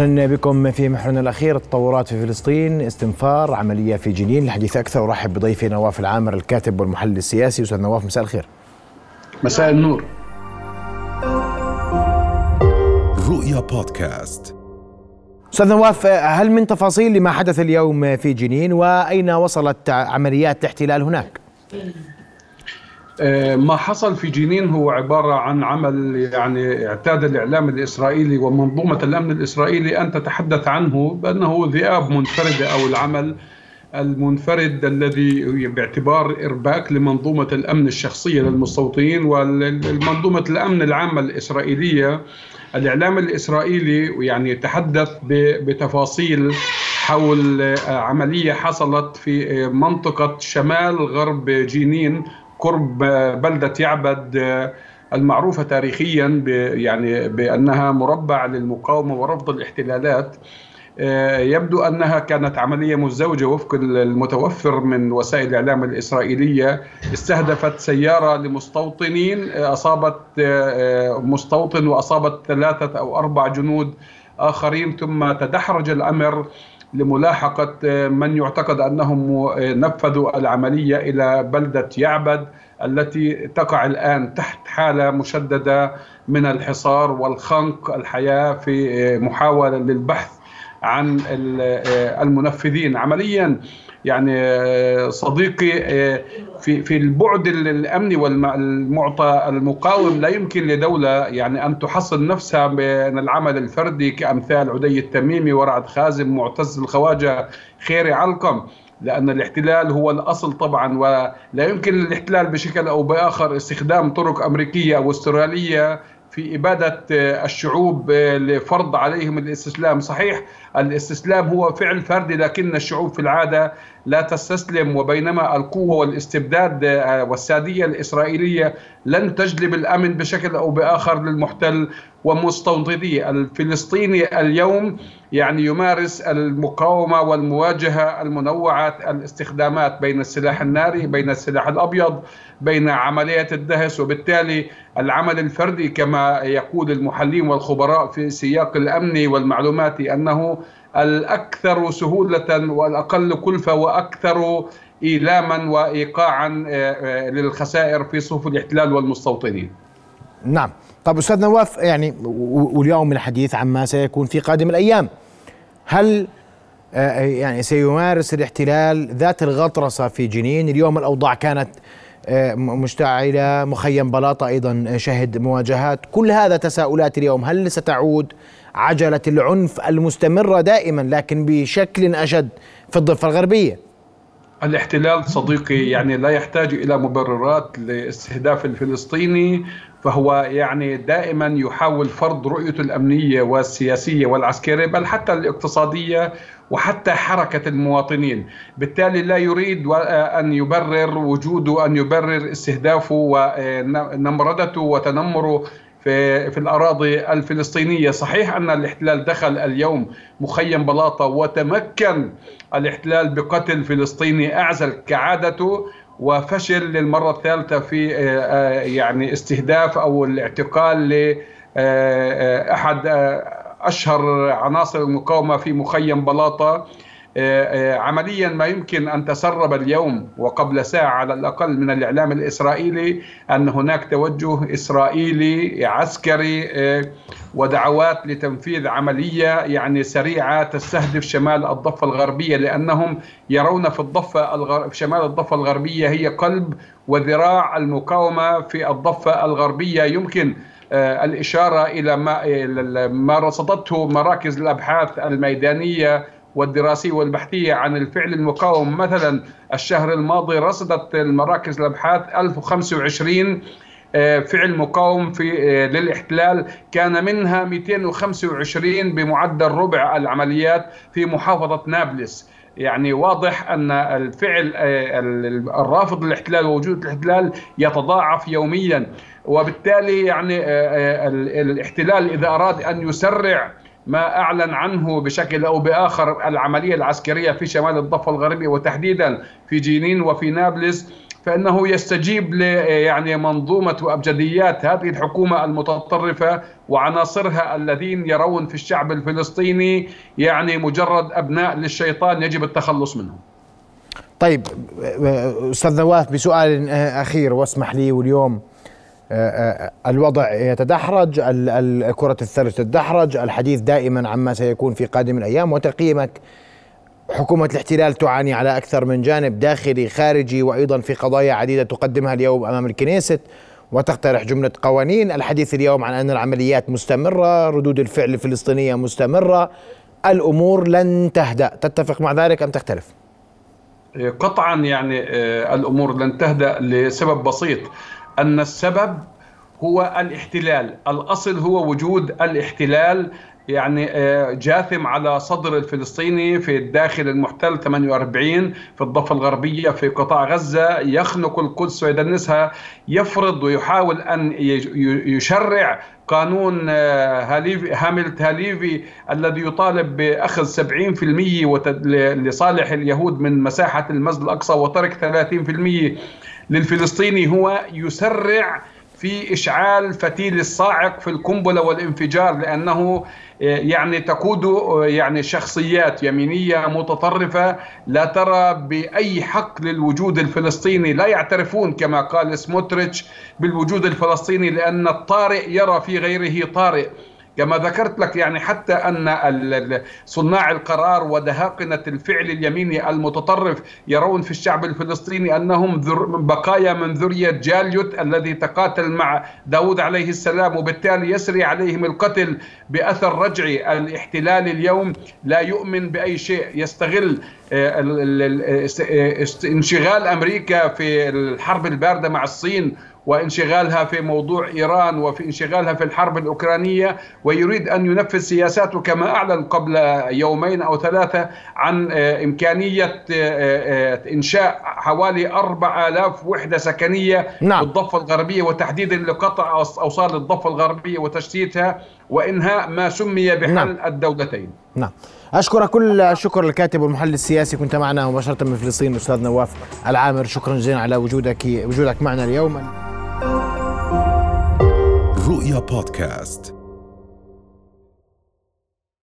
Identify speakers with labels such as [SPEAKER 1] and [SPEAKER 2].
[SPEAKER 1] أهلا بكم في محورنا الأخير التطورات في فلسطين استنفار عملية في جنين الحديث أكثر. أرحب بضيفي نواف العامر الكاتب والمحلل السياسي. أستاذ نواف مساء الخير.
[SPEAKER 2] مساء النور.
[SPEAKER 1] رؤيا بودكاست. أستاذ نواف هل من تفاصيل لما حدث اليوم في جنين؟ وأين وصلت عمليات الاحتلال هناك؟
[SPEAKER 2] آه، ما حصل في جنين هو عبارة عن عمل يعني اعتاد الإعلام الإسرائيلي ومنظومة الأمن الإسرائيلي أن تتحدث عنه بأنه ذئاب منفردة أو العمل المنفرد الذي باعتبار إرباك لمنظومة الأمن الشخصية للمستوطنين والمنظومة الأمن العامة الإسرائيلية. الإعلام الإسرائيلي يعني تحدث بتفاصيل حول عملية حصلت في منطقة شمال غرب جنين قرب بلدة يعبد آه، المعروفة تاريخيا يعني بأنها مربع للمقاومة ورفض الاحتلالات. آه، يبدو أنها كانت عملية مزدوجة وفق المتوفر من وسائل الإعلام الإسرائيلية. استهدفت سيارة لمستوطنين آه، أصابت مستوطن وأصابت ثلاثة أو أربع جنود آخرين ثم تدحرج الأمر. لملاحقة من يعتقد أنهم نفذوا العملية إلى بلدة يعبد التي تقع الآن تحت حالة مشددة من الحصار والخنق الحياة في محاولة للبحث عن المنفذين. عمليا يعني آه، صديقي آه، في في البعد الأمني والمعطى المقاوم لا يمكن لدولة يعني أن تحصن نفسها من العمل الفردي كأمثال عدي التميمي ورعد خازم معتز الخواجة خيري علقم. لأن الاحتلال هو الأصل طبعا ولا يمكن للاحتلال بشكل أو بآخر استخدام طرق أمريكية أو أسترالية في إبادة الشعوب لفرض عليهم الاستسلام. صحيح الاستسلام هو فعل فردي لكن الشعوب في العادة لا تستسلم وبينما القوة والاستبداد والسادية الإسرائيلية لن تجلب الأمن بشكل أو بآخر للمحتل ومستوطنيه الفلسطيني اليوم يعني يمارس المقاومة والمواجهة المنوعة الاستخدامات بين السلاح الناري بين السلاح الأبيض بين عملية الدهس وبالتالي العمل الفردي كما يقول المحللين والخبراء في سياق الأمني والمعلوماتي أنه الأكثر سهولة والأقل كلفة وأكثر إيلاما وإيقاعا آه، آه، للخسائر في صفوف الاحتلال والمستوطنين.
[SPEAKER 1] نعم. طب أستاذ نواف يعني واليوم الحديث عما سيكون في قادم الأيام. هل آه، يعني سيمارس الاحتلال ذات الغطرسة في جنين؟ اليوم الأوضاع كانت مشتعلة مخيم بلاطة أيضا شهد مواجهات. كل هذا تساؤلات اليوم هل ستعود عجلة العنف المستمرة دائما لكن بشكل أشد في الضفة الغربية؟
[SPEAKER 2] الاحتلال صديقي يعني لا يحتاج إلى مبررات لاستهداف الفلسطيني فهو يعني دائما يحاول فرض رؤيته الأمنية والسياسية والعسكرية بل حتى الاقتصادية وحتى حركة المواطنين، بالتالي لا يريد أن يبرر وجوده أن يبرر استهدافه ونمردته وتنمره في في الأراضي الفلسطينية، صحيح أن الاحتلال دخل اليوم مخيم بلاطة وتمكن الاحتلال بقتل فلسطيني أعزل كعادته وفشل للمرة الثالثة في آه، آه، يعني استهداف أو الاعتقال لاحد آه، أشهر عناصر المقاومة في مخيم بلاطة. عمليا ما يمكن أن تسرب اليوم وقبل ساعة على الأقل من الإعلام الإسرائيلي أن هناك توجه إسرائيلي عسكري ودعوات لتنفيذ عملية يعني سريعة تستهدف شمال الضفة الغربية لأنهم يرون في الضفة الغر... في شمال الضفة الغربية هي قلب وذراع المقاومة في الضفة الغربية. يمكن آه، الإشارة إلى ما ما رصدته مراكز الأبحاث الميدانية والدراسية والبحثية عن الفعل المقاوم. مثلا الشهر الماضي رصدت المراكز الأبحاث 1025 آه، فعل مقاوم في آه، للاحتلال. كان منها 225 بمعدل ربع العمليات في محافظة نابلس. يعني واضح أن الفعل آه، الرافض للاحتلال ووجود الاحتلال يتضاعف يوميا. وبالتالي يعني الاحتلال إذا أراد أن يسرع ما أعلن عنه بشكل أو بآخر العملية العسكرية في شمال الضفة الغربية وتحديدا في جنين وفي نابلس فإنه يستجيب ل يعني منظومة وابجديات هذه الحكومة المتطرفة وعناصرها الذين يرون في الشعب الفلسطيني يعني مجرد أبناء للشيطان يجب التخلص منهم.
[SPEAKER 1] طيب أستاذ نواف بسؤال أخير واسمح لي واليوم الوضع يتدحرج كرة الثلج تتدحرج الحديث دائما عما سيكون في قادم الأيام وتقييمك حكومة الاحتلال تعاني على أكثر من جانب داخلي خارجي وأيضا في قضايا عديدة تقدمها اليوم أمام الكنيست وتقترح جملة قوانين. الحديث اليوم عن أن العمليات مستمرة ردود الفعل الفلسطينية مستمرة الأمور لن تهدأ. تتفق مع ذلك أم تختلف؟
[SPEAKER 2] قطعا يعني آه، الأمور لن تهدأ لسبب بسيط. أن السبب هو الاحتلال الأصل هو وجود الاحتلال يعني آه، جاثم على صدر الفلسطيني في الداخل المحتل 48 في الضفة الغربية في قطاع غزة. يخنق القدس ويدنسها يفرض ويحاول أن يشرع قانون آه، هاليفي هاملت هاليفي الذي يطالب بأخذ 70% لصالح اليهود من مساحة المسجد الأقصى وترك 30% للفلسطيني. هو يسرع في إشعال فتيل الصاعق في القنبلة والانفجار لأنه يعني تقود يعني شخصيات يمينية متطرفة لا ترى بأي حق للوجود الفلسطيني. لا يعترفون كما قال سموتريتش بالوجود الفلسطيني لأن الطارئ يرى في غيره طارئ. كما ذكرت لك يعني حتى أن صناع القرار ودهاقنة الفعل اليميني المتطرف يرون في الشعب الفلسطيني أنهم بقايا من ذرية جاليوت الذي تقاتل مع داود عليه السلام وبالتالي يسري عليهم القتل بأثر رجعي الاحتلال اليوم. لا يؤمن بأي شيء يستغل آه، انشغال أمريكا في الحرب الباردة مع الصين وانشغالها في موضوع إيران وفي انشغالها في الحرب الأوكرانية ويريد أن ينفذ سياساته كما أعلن قبل يومين أو ثلاثة عن آه، إمكانية آه، آه، إنشاء حوالي 4000 وحدة سكنية نعم. بالضفة الغربية وتحديدا لقطع أوصال الضفة الغربية وتشتيتها وإنهاء ما سمي بحل نعم. الدولتين.
[SPEAKER 1] نعم. اشكرك كل الشكر الكاتب والمحلل السياسي كنت معنا مباشرة من فلسطين الاستاذ نواف العامر شكرا جزيلا على وجودك وجودك معنا اليوم
[SPEAKER 3] رؤيا بودكاست